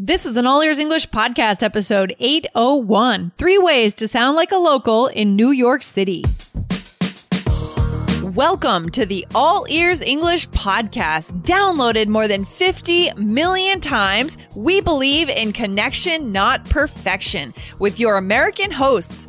This is an All Ears English podcast episode 801 Three Ways to Sound Like a Local in New York City. Welcome to the All Ears English podcast. Downloaded more than 50 million times, we believe in connection, not perfection, with your American hosts,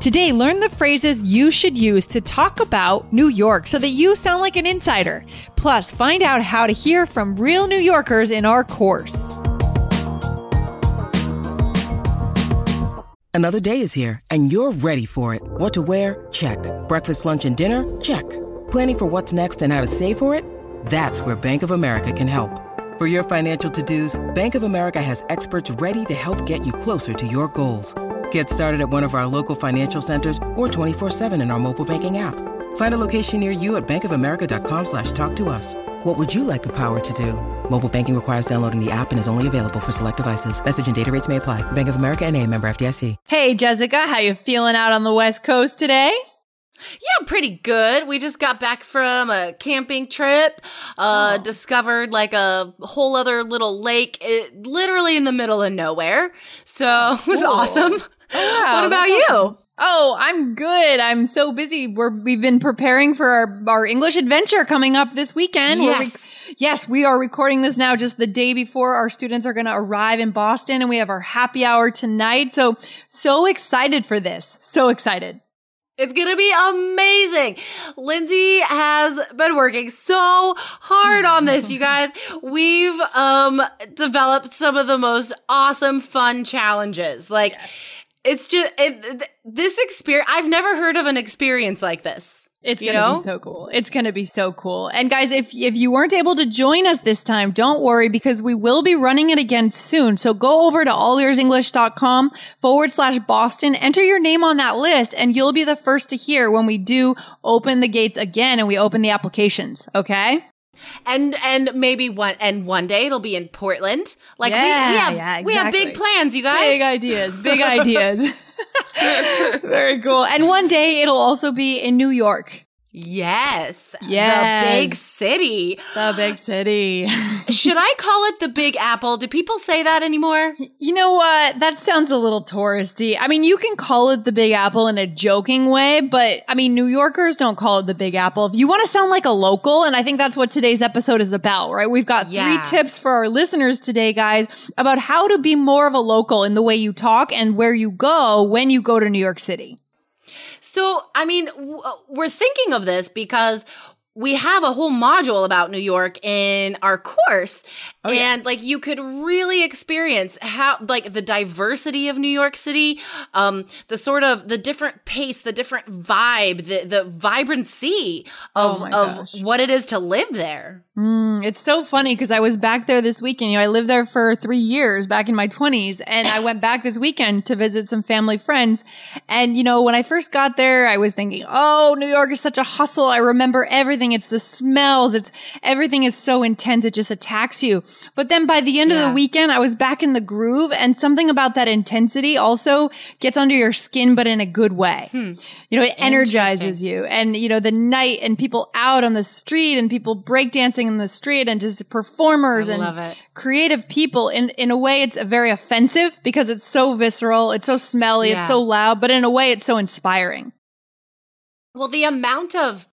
Today, learn the phrases you should use to talk about New York so that you sound like an insider. Plus, find out how to hear from real New Yorkers in our course. Another day is here, and you're ready for it. What to wear? Check. Breakfast, lunch, and dinner? Check. Planning for what's next and how to save for it? That's where Bank of America can help. For your financial to dos, Bank of America has experts ready to help get you closer to your goals. Get started at one of our local financial centers or 24-7 in our mobile banking app. Find a location near you at bankofamerica.com slash talk to us. What would you like the power to do? Mobile banking requires downloading the app and is only available for select devices. Message and data rates may apply. Bank of America and a member FDIC. Hey, Jessica, how you feeling out on the West Coast today? Yeah, pretty good. We just got back from a camping trip. Uh, Oh. discovered like a whole other little lake, it, literally in the middle of nowhere. So it was cool. Wow, what about you? awesome. Oh, I'm good. I'm so busy. We're we've been preparing for our, our English adventure coming up this weekend. Yes. yes, we are recording this now just the day before our students are going to arrive in Boston and we have our happy hour tonight. So so excited for this. So excited. It's gonna be amazing. Lindsay has been working so hard on this, you guys. We've um developed some of the most awesome fun challenges. Like it's just it, th- this experience I've never heard of an experience like this. It's You gonna know? be so cool. It's gonna be so cool. And guys, if if you weren't able to join us this time, don't worry because we will be running it again soon. So go over to allearsenglish.com forward slash Boston, enter your name on that list, and you'll be the first to hear when we do open the gates again and we open the applications. Okay? And and maybe one and one day it'll be in Portland. Like we, Yeah, we have yeah, we have big plans, you guys. Big ideas, big ideas. Very cool. And one day it'll also be in New York, Yes. Yes. The big city. the big city. Should I call it the Big Apple? Do people say that anymore? You know what? That sounds a little touristy. I mean, you can call it the Big Apple in a joking way, but I mean, New Yorkers don't call it the Big Apple. If you want to sound like a local, and I think that's what today's episode is about, right? We've got Yeah. three tips for our listeners today, guys, about how to be more of a local in the way you talk and where you go when you go to New York City. So, I mean, w- uh, we're thinking of this because we have a whole module about New York in our course. Oh, yeah. and like you could really experience how like the diversity of New York City, um, the sort of the different pace, the different vibe, the the vibrancy of Oh of gosh. what it is to live there. Mm, it's so funny because I was back there this weekend. You know, I lived there for three years back in my 20s, and I went back this weekend to visit some family friends. And, you know, when I first got there, I was thinking, oh, New York is such a hustle. I remember everything. It's the smells. It's everything is so intense. It just attacks you. But then by the end of the weekend, I was back in the groove, and something about that intensity also gets under your skin, but in a good way. Hmm. You know, it energizes you. And, you know, the night and people out on the street and people breakdancing in the street and just performers and creative people. In, in a way, it's very offensive because it's so visceral. It's so smelly. Yeah. It's so loud, but in a way, it's so inspiring. Well, the amount of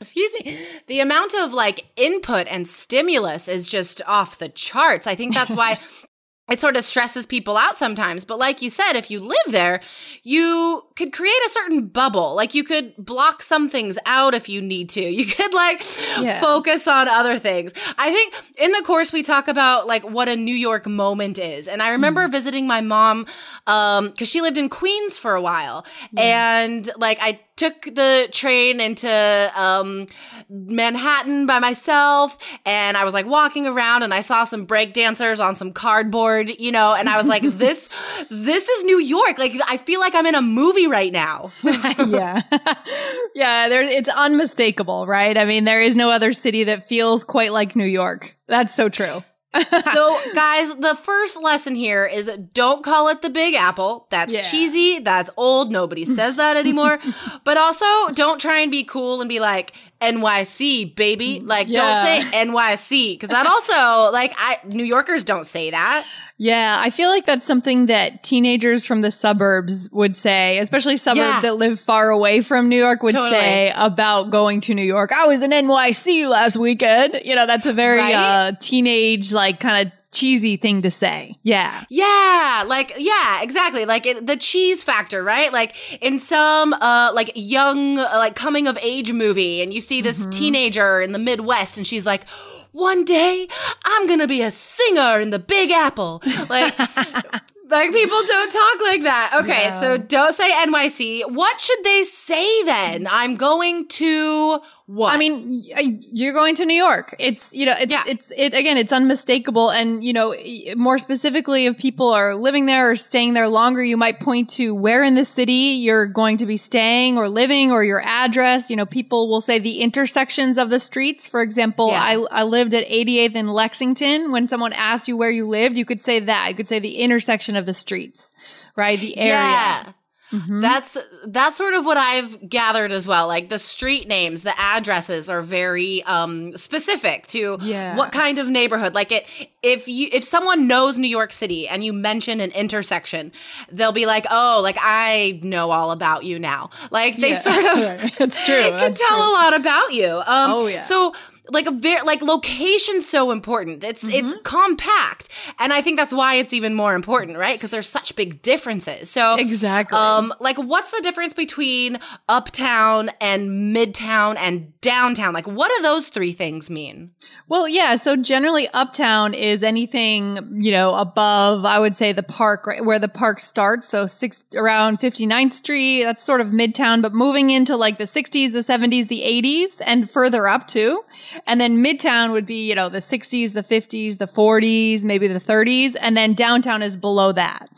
excuse me, the amount of like input and stimulus is just off the charts. I think that's why it sort of stresses people out sometimes. But like you said, if you live there, you could create a certain bubble. Like you could block some things out if you need to. You could like Yeah. focus on other things. I think in the course we talk about like what a New York moment is. And I remember visiting my mom um cuz she lived in Queens for a while. And like I took the train into um, Manhattan by myself, and I was like walking around, and I saw some break dancers on some cardboard, you know, and I was like, this, this is New York. Like I feel like I'm in a movie right now. yeah, yeah. There, it's unmistakable, right? I mean, there is no other city that feels quite like New York. That's so true so, guys, the first lesson here is don't call it the Big Apple. That's yeah. cheesy. That's old. Nobody says that anymore. but also, don't try and be cool and be like NYC, baby. Like, yeah. don't say NYC because that also, like, I New Yorkers don't say that. Yeah, I feel like that's something that teenagers from the suburbs would say, especially suburbs yeah. that live far away from New York would totally. say about going to New York. I was in NYC last weekend. You know, that's a very right? uh, teenage, like kind of cheesy thing to say. Yeah. Yeah. Like, yeah, exactly. Like it, the cheese factor, right? Like in some, uh, like young, uh, like coming of age movie and you see this mm-hmm. teenager in the Midwest and she's like, one day I'm gonna be a singer in the Big Apple. Like, like people don't talk like that. Okay, yeah. so don't say NYC. What should they say then? I'm going to what? I mean, uh, you're going to New York. It's, you know, it's, yeah. it's, it, again, it's unmistakable. And, you know, more specifically, if people are living there or staying there longer, you might point to where in the city you're going to be staying or living or your address. You know, people will say the intersections of the streets. For example, yeah. I, I lived at 88th in Lexington. When someone asks you where you lived, you could say that. You could say the intersection of the streets, right? The area. Yeah. Mm-hmm. That's that's sort of what I've gathered as well. Like the street names, the addresses are very um specific to yeah. what kind of neighborhood. Like it if you if someone knows New York City and you mention an intersection, they'll be like, "Oh, like I know all about you now." Like they yeah. sort of It's true. can That's tell true. a lot about you. Um oh, yeah. so like a very like location's so important. It's mm-hmm. it's compact, and I think that's why it's even more important, right? Because there's such big differences. So exactly, um, like what's the difference between uptown and midtown and downtown? Like, what do those three things mean? Well, yeah. So generally, uptown is anything you know above, I would say, the park, right, where the park starts. So six around 59th Street. That's sort of midtown, but moving into like the 60s, the 70s, the 80s, and further up too. And then Midtown would be, you know, the 60s, the 50s, the 40s, maybe the 30s. And then downtown is below that.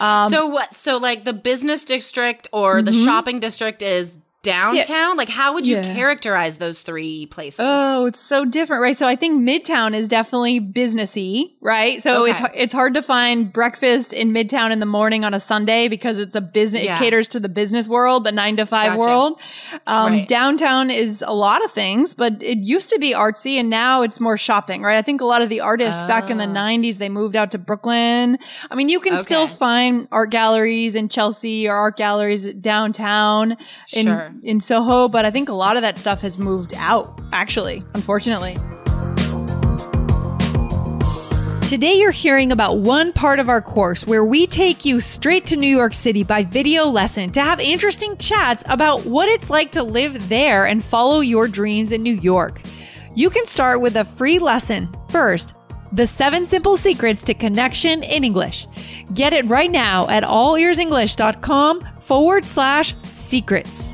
Um, so what? So like the business district or mm-hmm. the shopping district is downtown? Yeah. Like, how would you yeah. characterize those three places? Oh, it's so different, right? So I think Midtown is definitely businessy, right? So okay. it's it's hard to find breakfast in Midtown in the morning on a Sunday because it's a business. Yeah. It caters to the business world, the nine to five gotcha. world. Um, right. Downtown is a lot of things, but it used to be artsy, and now it's more shopping, right? I think a lot of the artists back in the '90s they moved out to Brooklyn. I mean, you can okay. still find art galleries in Chelsea or art galleries downtown. In, sure in Soho, but I think a lot of that stuff has moved out, actually, unfortunately. Today, you're hearing about one part of our course where we take you straight to New York City by video lesson to have interesting chats about what it's like to live there and follow your dreams in New York. You can start with a free lesson first the seven simple secrets to connection in English. Get it right now at allearsenglish.com forward slash secrets.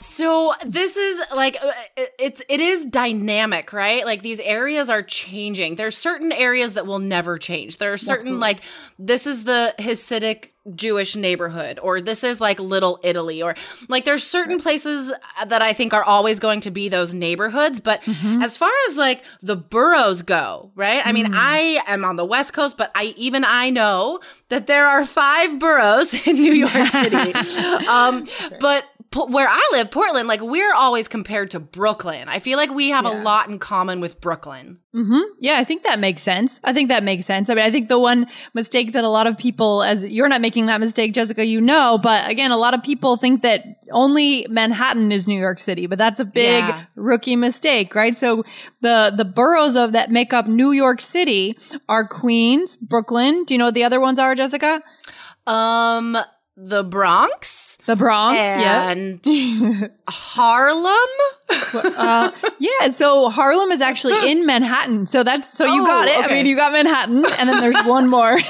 So this is like uh, it's it is dynamic, right? Like these areas are changing. There's certain areas that will never change. There are certain Absolutely. like this is the Hasidic Jewish neighborhood or this is like little Italy or like there's certain places that I think are always going to be those neighborhoods but mm-hmm. as far as like the boroughs go right I mean mm. I am on the west coast but I even I know that there are five boroughs in New York City um but where I live, Portland, like we're always compared to Brooklyn. I feel like we have Yeah. a lot in common with Brooklyn. hmm Yeah, I think that makes sense. I think that makes sense. I mean, I think the one mistake that a lot of people, as you're not making that mistake, Jessica, you know, but again, a lot of people think that only Manhattan is New York City, but that's a big Yeah. rookie mistake, right? So the the boroughs of that make up New York City are Queens, Brooklyn. Do you know what the other ones are, Jessica? Um, the Bronx The Bronx, yeah. and Harlem. uh, yeah, so Harlem is actually in Manhattan. So that's so you Oh, got it. I mean, you got Manhattan, and then there's one more.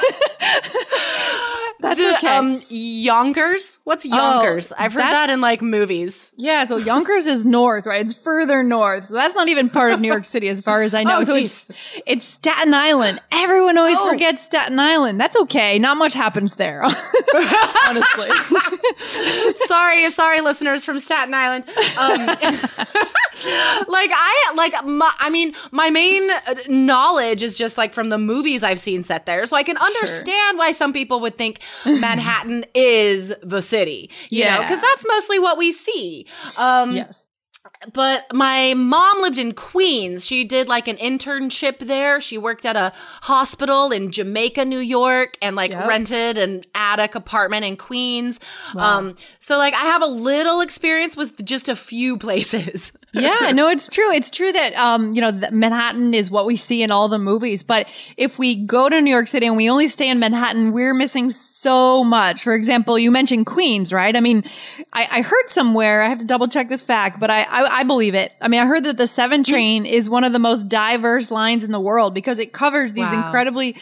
that's The, okay. Um, Yonkers. What's Yonkers? I've heard Oh, that in like movies. yeah, so Yonkers is north, right? It's further north. So that's not even part of New York City as far as I know. Oh, so it's it's Staten Island. Everyone always Oh. forgets Staten Island. That's okay. Not much happens there. Honestly. sorry, sorry, listeners from Staten Island. Um, like I like my, I mean, my main uh, knowledge is just like from the movies I've seen set there, so I can understand why some people would think Manhattan is the city. You know, because that's mostly what we see. Um, yes. but my mom lived in Queens. She did like an internship there. She worked at a hospital in Jamaica, New York, and like Yep. rented an attic apartment in Queens. Um, so like I have a little experience with just a few places. Yeah, no, it's true. It's true that um, you know, Manhattan is what we see in all the movies. But if we go to New York City and we only stay in Manhattan, we're missing so much. For example, you mentioned Queens, right? I mean, I, I heard somewhere, I have to double check this fact, but I, I I believe it. I mean, I heard that the seven train is one of the most diverse lines in the world because it covers these Wow. incredibly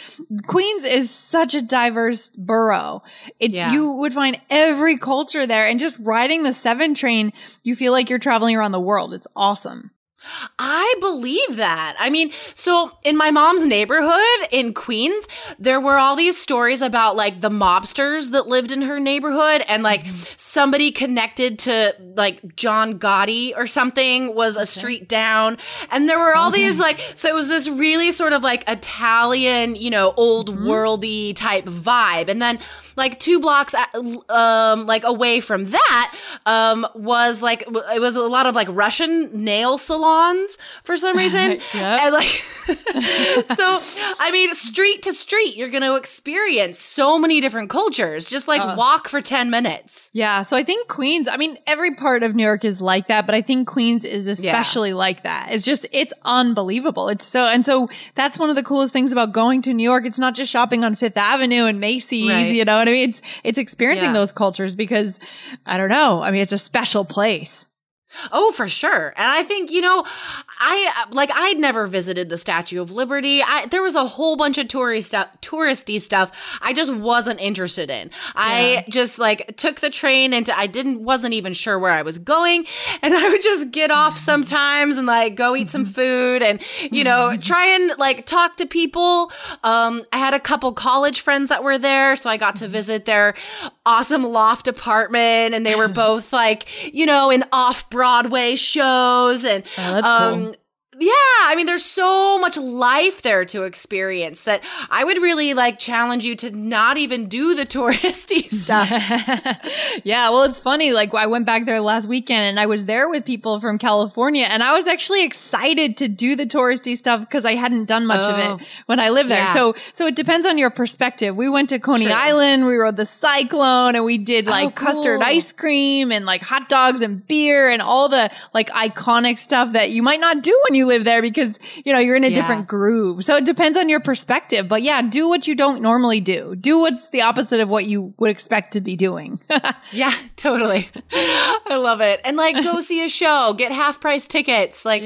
Queens is such a diverse borough. It's Yeah. you would find every culture there and just riding the seven train, you feel like you're traveling around the world. It's awesome. I believe that. I mean, so in my mom's neighborhood in Queens, there were all these stories about like the mobsters that lived in her neighborhood and like somebody connected to like John Gotti or something was a street down. And there were all these like, so it was this really sort of like Italian, you know, old worldy type vibe. And then like two blocks uh, um like away from that um was like it was a lot of like Russian nail salons for some reason Yep. and like so I mean street to street you're going to experience so many different cultures just like walk for 10 minutes Yeah. So I think Queens, I mean, every part of New York is like that, but I think Queens is especially like that. It's just, it's unbelievable. It's so, and so that's one of the coolest things about going to New York. It's not just shopping on Fifth Avenue and Macy's, Right. you know what I mean? It's, it's experiencing Yeah. those cultures because I don't know. I mean, it's a special place. Oh, for sure. And I think, you know, I like I'd never visited the Statue of Liberty. I there was a whole bunch of tourist stuff, touristy stuff I just wasn't interested in. I just like took the train and I didn't wasn't even sure where I was going and I would just get off sometimes and like go eat some mm-hmm. food and you know, mm-hmm. try and like talk to people. Um I had a couple college friends that were there, so I got to mm-hmm. visit their awesome loft apartment and they were both like, you know, in off Broadway shows and Oh, um cool. Yeah, I mean there's so much life there to experience that I would really like challenge you to not even do the touristy stuff. yeah, well, it's funny. Like, I went back there last weekend and I was there with people from California, and I was actually excited to do the touristy stuff because I hadn't done much of Oh. it when I lived there. Yeah. So, so it depends on your perspective. We went to Coney True. Island, we rode the Cyclone, and we did oh, like Oh, custard ice cream and like hot dogs and beer and all the like iconic stuff that you might not do when you live there because you know you're in a Yeah. different groove. So it depends on your perspective. But yeah, do what you don't normally do. Do what's the opposite of what you would expect to be doing. yeah, totally. I love it. And like go see a show, get half price tickets, like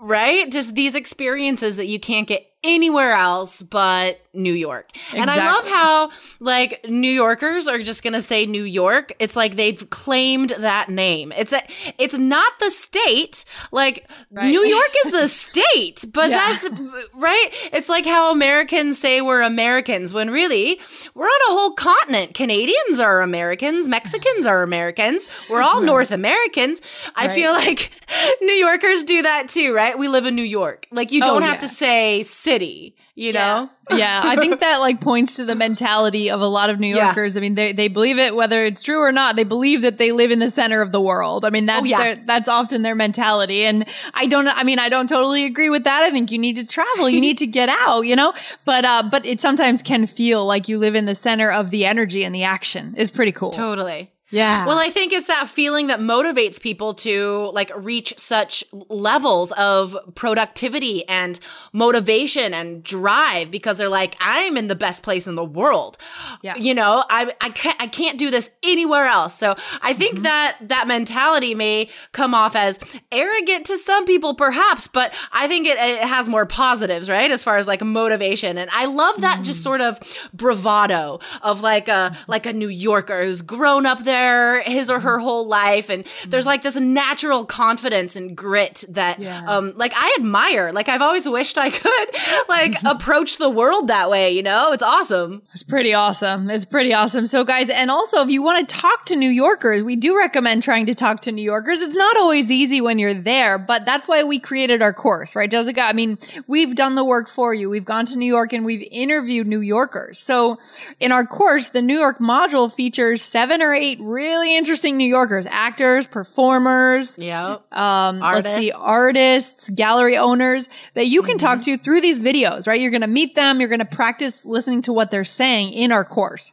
right? Just these experiences that you can't get anywhere else but New York. And I love how like New Yorkers are just going to say New York. It's like they've claimed that name. It's a it's not the state. Like Right. New York is the state, but Yeah. that's right? It's like how Americans say we're Americans when really we're on a whole continent. Canadians are Americans, Mexicans are Americans. We're all North Americans. I Right. feel like New Yorkers do that too, right? We live in New York. Like you Oh, don't have yeah. to say city. You know? yeah, I think that like points to the mentality of a lot of New Yeah. Yorkers. I mean, they they believe it whether it's true or not. They believe that they live in the center of the world. I mean, that's Oh, yeah. their that's often their mentality. And I don't I mean, I don't totally agree with that. I think you need to travel. You need to get out, you know? But uh but it sometimes can feel like you live in the center of the energy and the action. Is pretty cool. Totally. Yeah. Well, I think it's that feeling that motivates people to like reach such levels of productivity and motivation and drive because they're like, I'm in the best place in the world. Yeah. You know, I I can't I can't do this anywhere else. So I think Mm-hmm. that that mentality may come off as arrogant to some people, perhaps, but I think it, it has more positives, right? As far as like motivation. And I love that Mm. just sort of bravado of like a like a New Yorker who's grown up there his or Mm-hmm. her whole life. And there's like this natural confidence and grit that Yeah. um like I admire. Like I've always wished I could like Mm-hmm. approach the world that way, you know? It's awesome. It's pretty awesome. It's pretty awesome. So, guys, and also if you want to talk to New Yorkers, we do recommend trying to talk to New Yorkers. It's not always easy when you're there, but that's why we created our course, right, Jessica? I mean, we've done the work for you. We've gone to New York and we've interviewed New Yorkers. So, in our course, the New York module features seven or eight really interesting New Yorkers, actors, performers, Yeah. um, let's see, Artists. artists, gallery owners that you can talk to through these videos, right? You're going to meet them. You're going to practice listening to what they're saying in our course.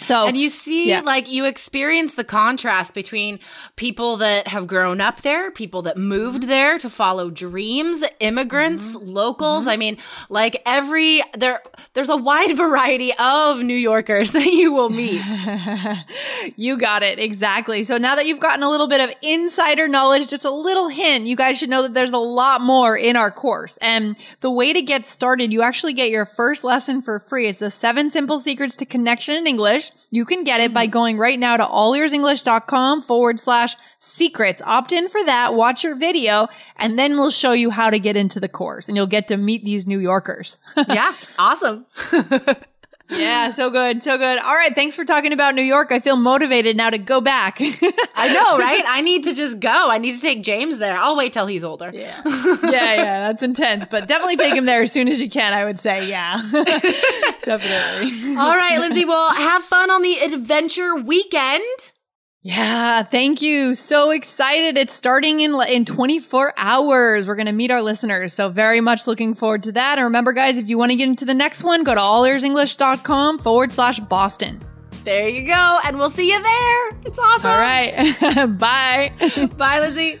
So, And you see, yeah. like, you experience the contrast between people that have grown up there, people that moved Mm-hmm. there to follow dreams, immigrants, locals. I mean, like every there, there's a wide variety of New Yorkers that you will meet. you got it. Exactly. So now that you've gotten a little bit of insider knowledge, just a little hint, you guys should know that there's a lot more in our course. And the way to get started, you actually get your first lesson for free. It's the seven simple secrets to connection in English. You can get it by mm-hmm. going right now to allearsenglish.com forward slash secrets. Opt in for that, watch your video, and then we'll show you how to get into the course and you'll get to meet these New Yorkers. yeah, awesome. yeah, so good. So good. All right. Thanks for talking about New York. I feel motivated now to go back. I know, right? I need to just go. I need to take James there. I'll wait till he's older. Yeah. yeah, yeah, that's intense. But definitely take him there as soon as you can, I would say. Yeah. definitely. All right, Lindsay. Well, have fun on the adventure weekend. Yeah, thank you. So excited. It's starting in in 24 hours. We're going to meet our listeners. So very much looking forward to that. And remember guys, if you want to get into the next one, go to allearsenglish.com forward slash Boston. There you go. And we'll see you there. It's awesome. All right. Bye. Bye, Lindsay.